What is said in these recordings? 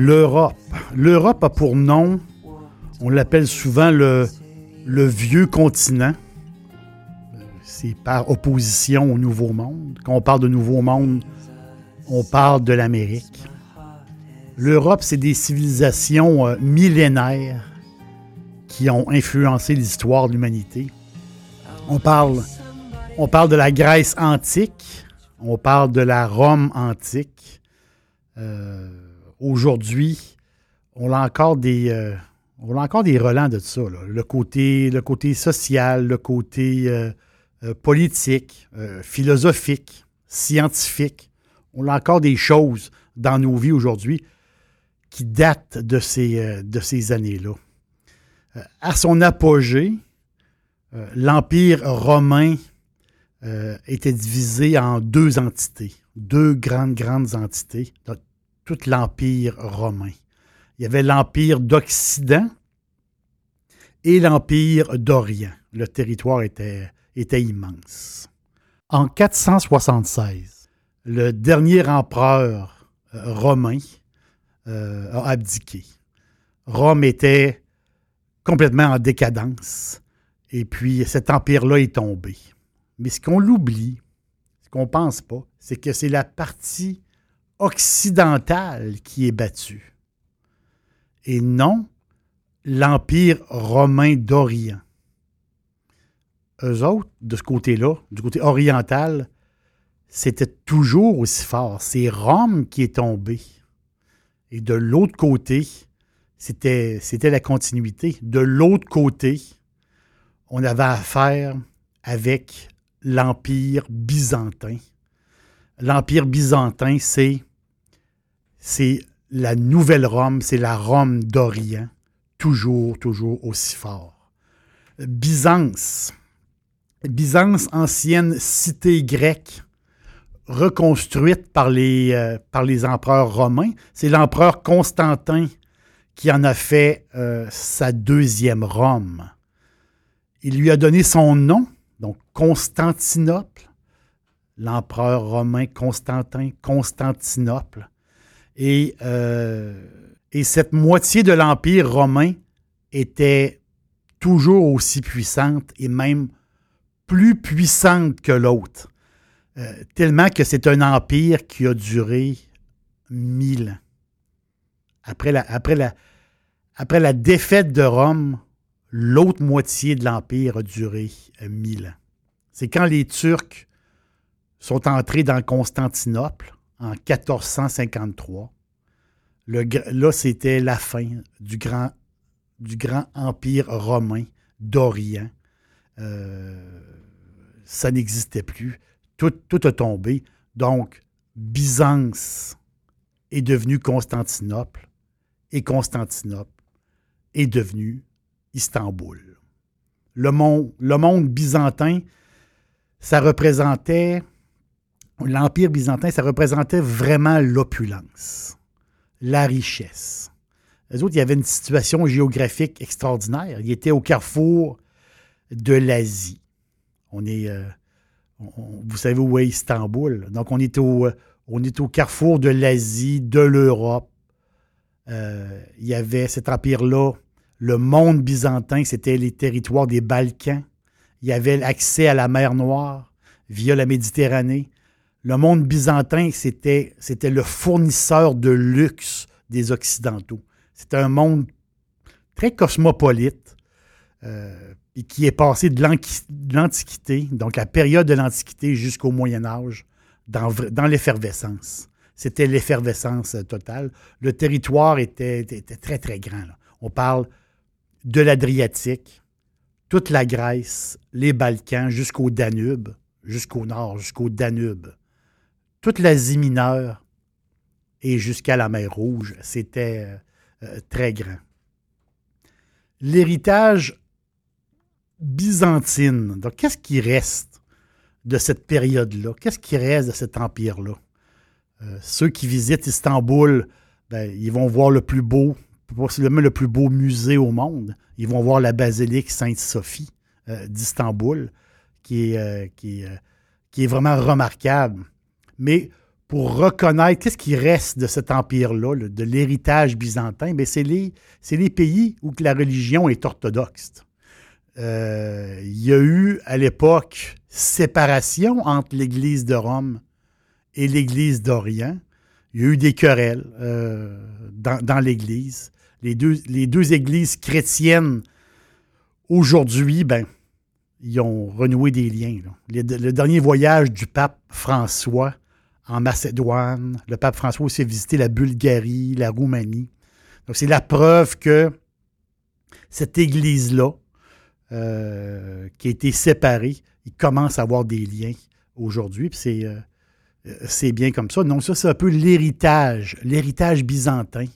L'Europe. L'Europe a pour nom, on l'appelle souvent le, vieux continent. C'est par opposition au Nouveau Monde. Quand on parle de Nouveau Monde, on parle de l'Amérique. L'Europe, c'est des civilisations euh, millénaires qui ont influencé l'histoire de l'humanité. On parle, on parle de la Grèce antique, on parle de la Rome antique. Euh, aujourd'hui, on a encore des, euh, on a encore des relents de ça. Le, côté, le côté social, le côté euh, euh, politique, philosophique, scientifique. On a encore des choses dans nos vies aujourd'hui qui datent de ces, de ces années-là. À son apogée, l'Empire romain était divisé en deux entités, deux grandes, grandes entités, tout l'Empire romain. Il y avait l'Empire d'Occident et l'Empire d'Orient. Le territoire était, immense. En 476, le dernier empereur euh, romain euh, a abdiqué. Rome était complètement en décadence. Et puis cet empire-là est tombé. Mais ce qu'on l'oublie, ce qu'on ne pense pas, c'est que c'est la partie occidentale qui est battue. Et non l'Empire romain d'Orient. Eux autres, de ce côté-là, du côté oriental, c'était toujours aussi fort. C'est Rome qui est tombé. Et de l'autre côté, c'était, c'était la continuité. De l'autre côté, on avait affaire avec l'Empire byzantin. L'Empire byzantin, c'est, c'est la nouvelle Rome, c'est la Rome d'Orient, toujours, toujours aussi fort. Byzance. Byzance, ancienne cité grecque, reconstruite par les, euh, empereurs romains. C'est l'empereur Constantin qui en a fait euh, sa deuxième Rome. Il lui a donné son nom, donc Constantinople, l'empereur romain Constantin, Constantinople. Et, euh, et cette moitié de l'Empire romain était toujours aussi puissante et même plus puissante que l'autre. Euh, tellement que c'est un empire qui a duré mille ans. Après la, après la, après la défaite de Rome, l'autre moitié de l'empire a duré euh, mille ans. C'est quand les Turcs sont entrés dans Constantinople en 1453. Le gr- là, c'était la fin du grand, empire romain d'Orient. Euh, ça n'existait plus. Tout, tout a tombé. Donc, Byzance est devenu Constantinople et Constantinople est devenu Istanbul. Le monde byzantin, ça représentait, l'Empire byzantin, ça représentait vraiment l'opulence, la richesse. Les autres, il y avait une situation géographique extraordinaire. Ils étaient au carrefour de l'Asie. On est, euh, vous savez où est Istanbul. Donc, on est au, au carrefour de l'Asie, de l'Europe. Euh, il y avait cet empire-là, le monde byzantin, c'était les territoires des Balkans. Il y avait l'accès à la mer Noire via la Méditerranée. Le monde byzantin, c'était, c'était le fournisseur de luxe des Occidentaux. C'est un monde très cosmopolite euh, et qui est passé de l'Antiquité, donc la période de l'Antiquité jusqu'au Moyen Âge, dans, dans l'effervescence. C'était l'effervescence totale. Le territoire était, très, très grand. On parle de l'Adriatique, toute la Grèce, les Balkans, jusqu'au Danube, jusqu'au nord, jusqu'au Danube. Toute l'Asie mineure et jusqu'à la mer Rouge, c'était euh, euh, très grand. L'héritage byzantine, donc qu'est-ce qui reste de cette période-là? Qu'est-ce qui reste de cet empire-là? Euh, ceux qui visitent Istanbul, ben, ils vont voir le plus beau, possiblement le plus beau musée au monde. Ils vont voir la basilique Sainte-Sophie d'Istanbul, qui est, qui, qui est vraiment remarquable. Mais pour reconnaître qu'est-ce qui reste de cet empire-là, de l'héritage byzantin, ben, c'est les, les, pays où la religion est orthodoxe. Euh, il y a eu à l'époque séparation entre l'Église de Rome et l'Église d'Orient. Il y a eu des querelles euh, dans, l'Église. Les deux, les deux églises chrétiennes, aujourd'hui, ben, ils ont renoué des liens. Le, dernier voyage du pape François en Macédoine. Le pape François aussi a visité la Bulgarie, la Roumanie. Donc, c'est la preuve que cette Église-là, euh, qui a été séparée, il commence à avoir des liens aujourd'hui. Puis euh, c'est, bien comme ça. Donc, ça, c'est un peu l'héritage, l'héritage byzantin.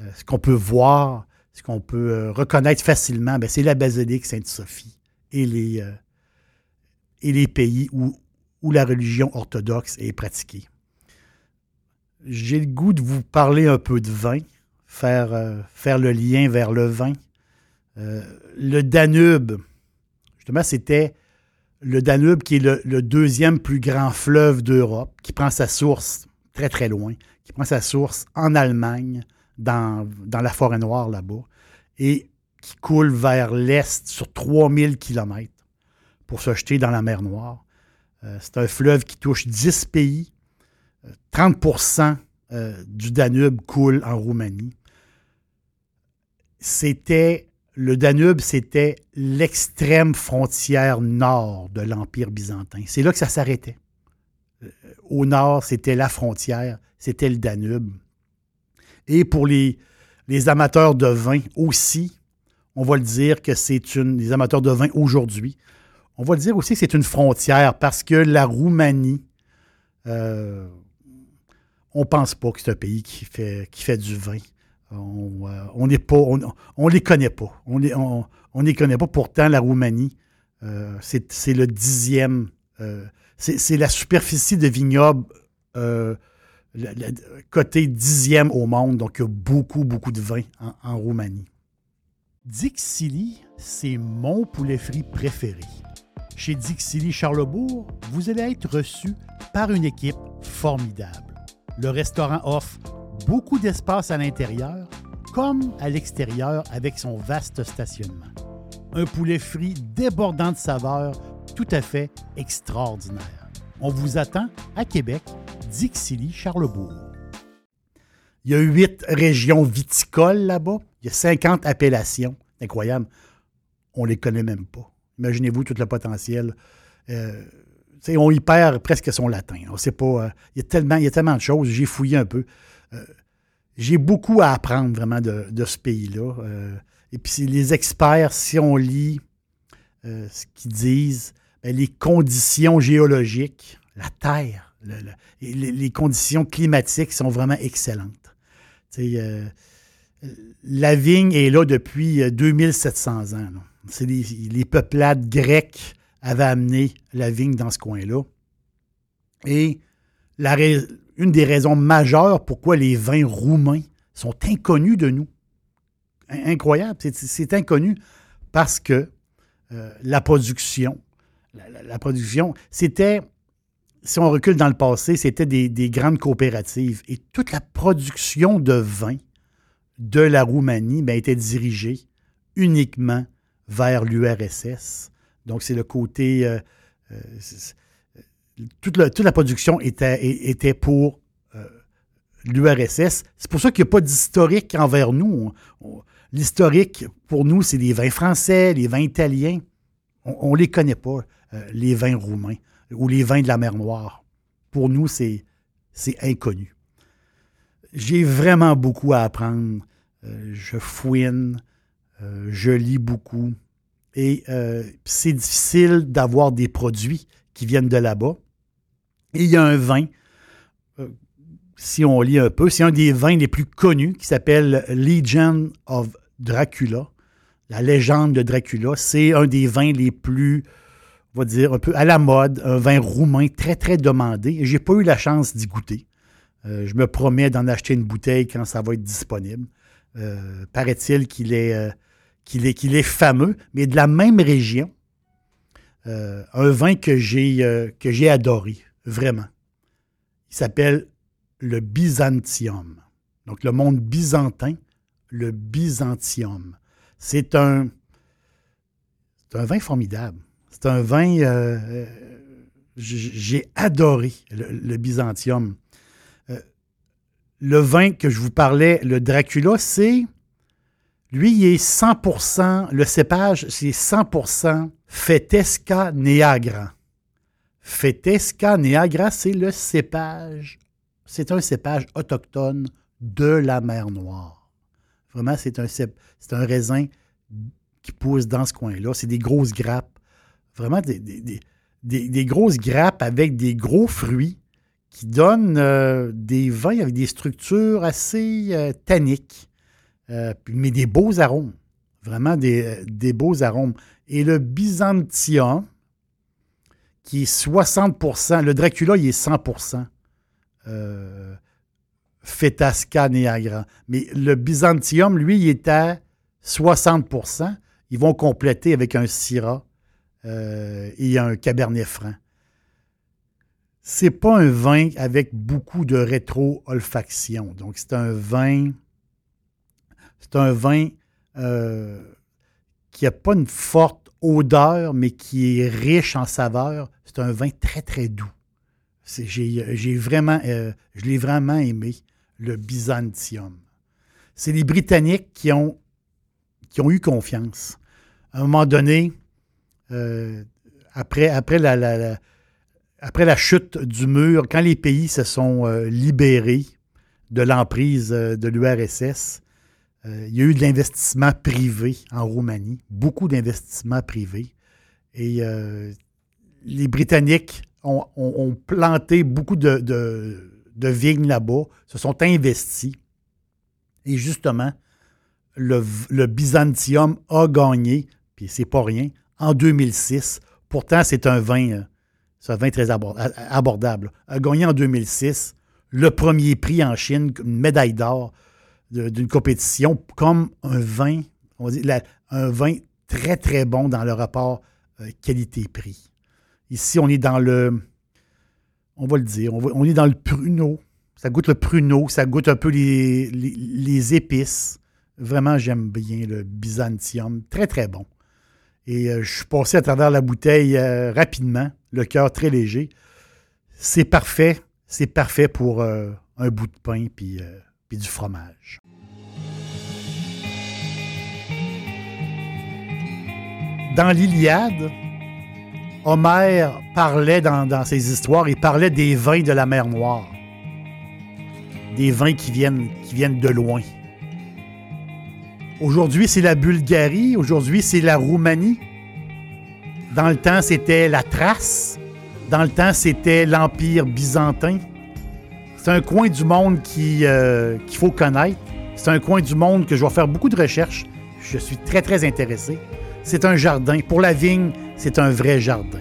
Euh, ce qu'on peut voir, ce qu'on peut reconnaître facilement, ben, c'est la basilique Sainte-Sophie et les, et les pays où, où la religion orthodoxe est pratiquée. J'ai le goût de vous parler un peu de vin, faire, euh, le lien vers le vin. Euh, le Danube, justement, c'était le Danube qui est le, deuxième plus grand fleuve d'Europe, qui prend sa source très très loin, qui prend sa source en Allemagne, dans, dans la forêt noire là-bas, et qui coule vers l'est sur 3000 km pour se jeter dans la mer Noire. Euh, c'est un fleuve qui touche 10 pays. 30% euh, euh, du Danube coule en Roumanie. C'était le Danube, c'était l'extrême frontière nord de l'Empire byzantin. C'est là que ça s'arrêtait. Au nord, c'était la frontière, c'était le Danube. Et pour les, les amateurs de vin aussi, on va le dire que c'est une. Les amateurs de vin aujourd'hui, on va le dire aussi que c'est une frontière parce que la Roumanie, euh, on ne pense pas que c'est un pays qui fait, du vin. On euh, pas, on, les connaît pas. On les, on, les connaît pas. Pourtant, la Roumanie, euh, c'est le dixième. c'est la superficie de vignobles côté dixième au monde. Donc, il y a beaucoup, beaucoup de vin en Roumanie. Dixili, c'est mon poulet frit préféré. Chez Dixili Charlebourg, vous allez être reçu par une équipe formidable. Le restaurant offre beaucoup d'espace à l'intérieur comme à l'extérieur avec son vaste stationnement. Un poulet frit débordant de saveurs tout à fait extraordinaire. On vous attend à Québec, Dixilly, Charlebourg. Il y a huit régions viticoles là-bas. Il y a 50 appellations. Incroyable. On ne les connaît même pas. Imaginez-vous tout le potentiel. Euh, on y perd presque son latin. On sait pas. Euh, il, y a tellement, de choses. J'ai fouillé un peu. Euh, j'ai beaucoup à apprendre vraiment de, ce pays-là. et puis les experts, si on lit ce qu'ils disent, ben, les conditions géologiques, la Terre, les, conditions climatiques sont vraiment excellentes. la vigne est là depuis 2700 ans. Les, peuplades grecques avaient amené la vigne dans ce coin-là. Et une des raisons majeures pourquoi les vins roumains sont inconnus de nous. Incroyable, c'est inconnu parce que euh, la production, la, production, c'était, si on recule dans le passé, c'était des, des, grandes coopératives. Et toute la production de vin de la Roumanie ben, était dirigée uniquement vers l'URSS. Donc, c'est le côté... Euh, euh, toute, la, production était, pour euh, l'URSS. C'est pour ça qu'il n'y a pas d'historique envers nous. L'historique, pour nous, c'est les vins français, les vins italiens. On ne les connaît pas, les vins roumains ou les vins de la mer Noire. Pour nous, c'est inconnu. J'ai vraiment beaucoup à apprendre. Je fouine, euh, je lis beaucoup. Et c'est difficile d'avoir des produits qui viennent de là-bas. Et il y a un vin si on lit un peu, c'est un des vins les plus connus qui s'appelle Legion of Dracula. La légende de Dracula. C'est un des vins les plus, on va dire, un peu à la mode, un vin roumain très, très demandé. Je n'ai pas eu la chance d'y goûter. Euh, je me promets d'en acheter une bouteille quand ça va être disponible. Euh, paraît-il qu'il est, euh, qu'il est, fameux, mais de la même région. un vin que j'ai, que j'ai adoré, vraiment. Il s'appelle le Byzantium. Donc le monde byzantin, le Byzantium. C'est un, un vin formidable. C'est un vin, euh, euh, j'ai adoré le, Byzantium. Euh, le vin que je vous parlais, le Dracula, c'est, lui, il est 100%, le cépage, c'est 100% Fetesca Neagra. Fetesca Neagra, c'est le cépage c'est un cépage autochtone de la mer Noire. Vraiment, c'est un, un raisin qui pousse dans ce coin-là. C'est des grosses grappes. Vraiment des, grosses grappes avec des gros fruits qui donnent euh, des vins avec des structures assez euh, tanniques, euh, mais des beaux arômes. Vraiment des, beaux arômes. Et le Byzantium, qui est 60% le Dracula, il est 100% euh, Fetasca Niagara. Mais le Byzantium, lui, il est à 60% Ils vont compléter avec un Syrah euh, et un Cabernet Franc. C'est pas un vin avec beaucoup de rétro-olfaction. Donc, c'est un vin. C'est un vin euh, qui n'a pas une forte odeur, mais qui est riche en saveur. C'est un vin très, très doux. J'ai vraiment, euh, je l'ai vraiment aimé, le Byzantium. C'est les Britanniques qui ont, eu confiance. À un moment donné, euh, après, la, chute du mur, quand les pays se sont libérés de l'emprise de l'URSS, il y a eu de l'investissement privé en Roumanie, beaucoup d'investissements privés. Et les Britanniques ont, planté beaucoup de, vignes là-bas, se sont investis. Et justement, le, Byzantium a gagné, puis c'est pas rien, en 2006. Pourtant, c'est un vin, euh, un vin très abordable. A gagné en 2006 le premier prix en Chine, une médaille d'or d'une compétition, comme un vin, on va dire, un vin très, très bon dans le rapport euh, qualité-prix. Ici, on est dans le. On va le dire, on, est dans le pruneau. Ça goûte le pruneau, ça goûte un peu les, épices. Vraiment, j'aime bien le Byzantium. Très, très bon. Et euh, je suis passé à travers la bouteille euh, rapidement, le cœur très léger. C'est parfait. C'est parfait pour un bout de pain puis, puis du fromage. Dans l'Iliade, Homère parlait dans, ses histoires, il parlait des vins de la mer Noire. Des vins qui viennent, qui viennent de loin. Aujourd'hui, c'est la Bulgarie. Aujourd'hui, c'est la Roumanie. Dans le temps, c'était la Thrace. Dans le temps, c'était l'Empire byzantin. C'est un coin du monde euh, qu'il faut connaître. C'est un coin du monde que je vais faire beaucoup de recherches. Je suis très, très intéressé. C'est un jardin. Pour la vigne, c'est un vrai jardin.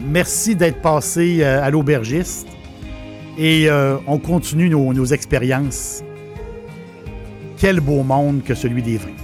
Merci d'être passé euh, à l'aubergiste et euh, on continue nos, nos expériences. Quel beau monde que celui des vins.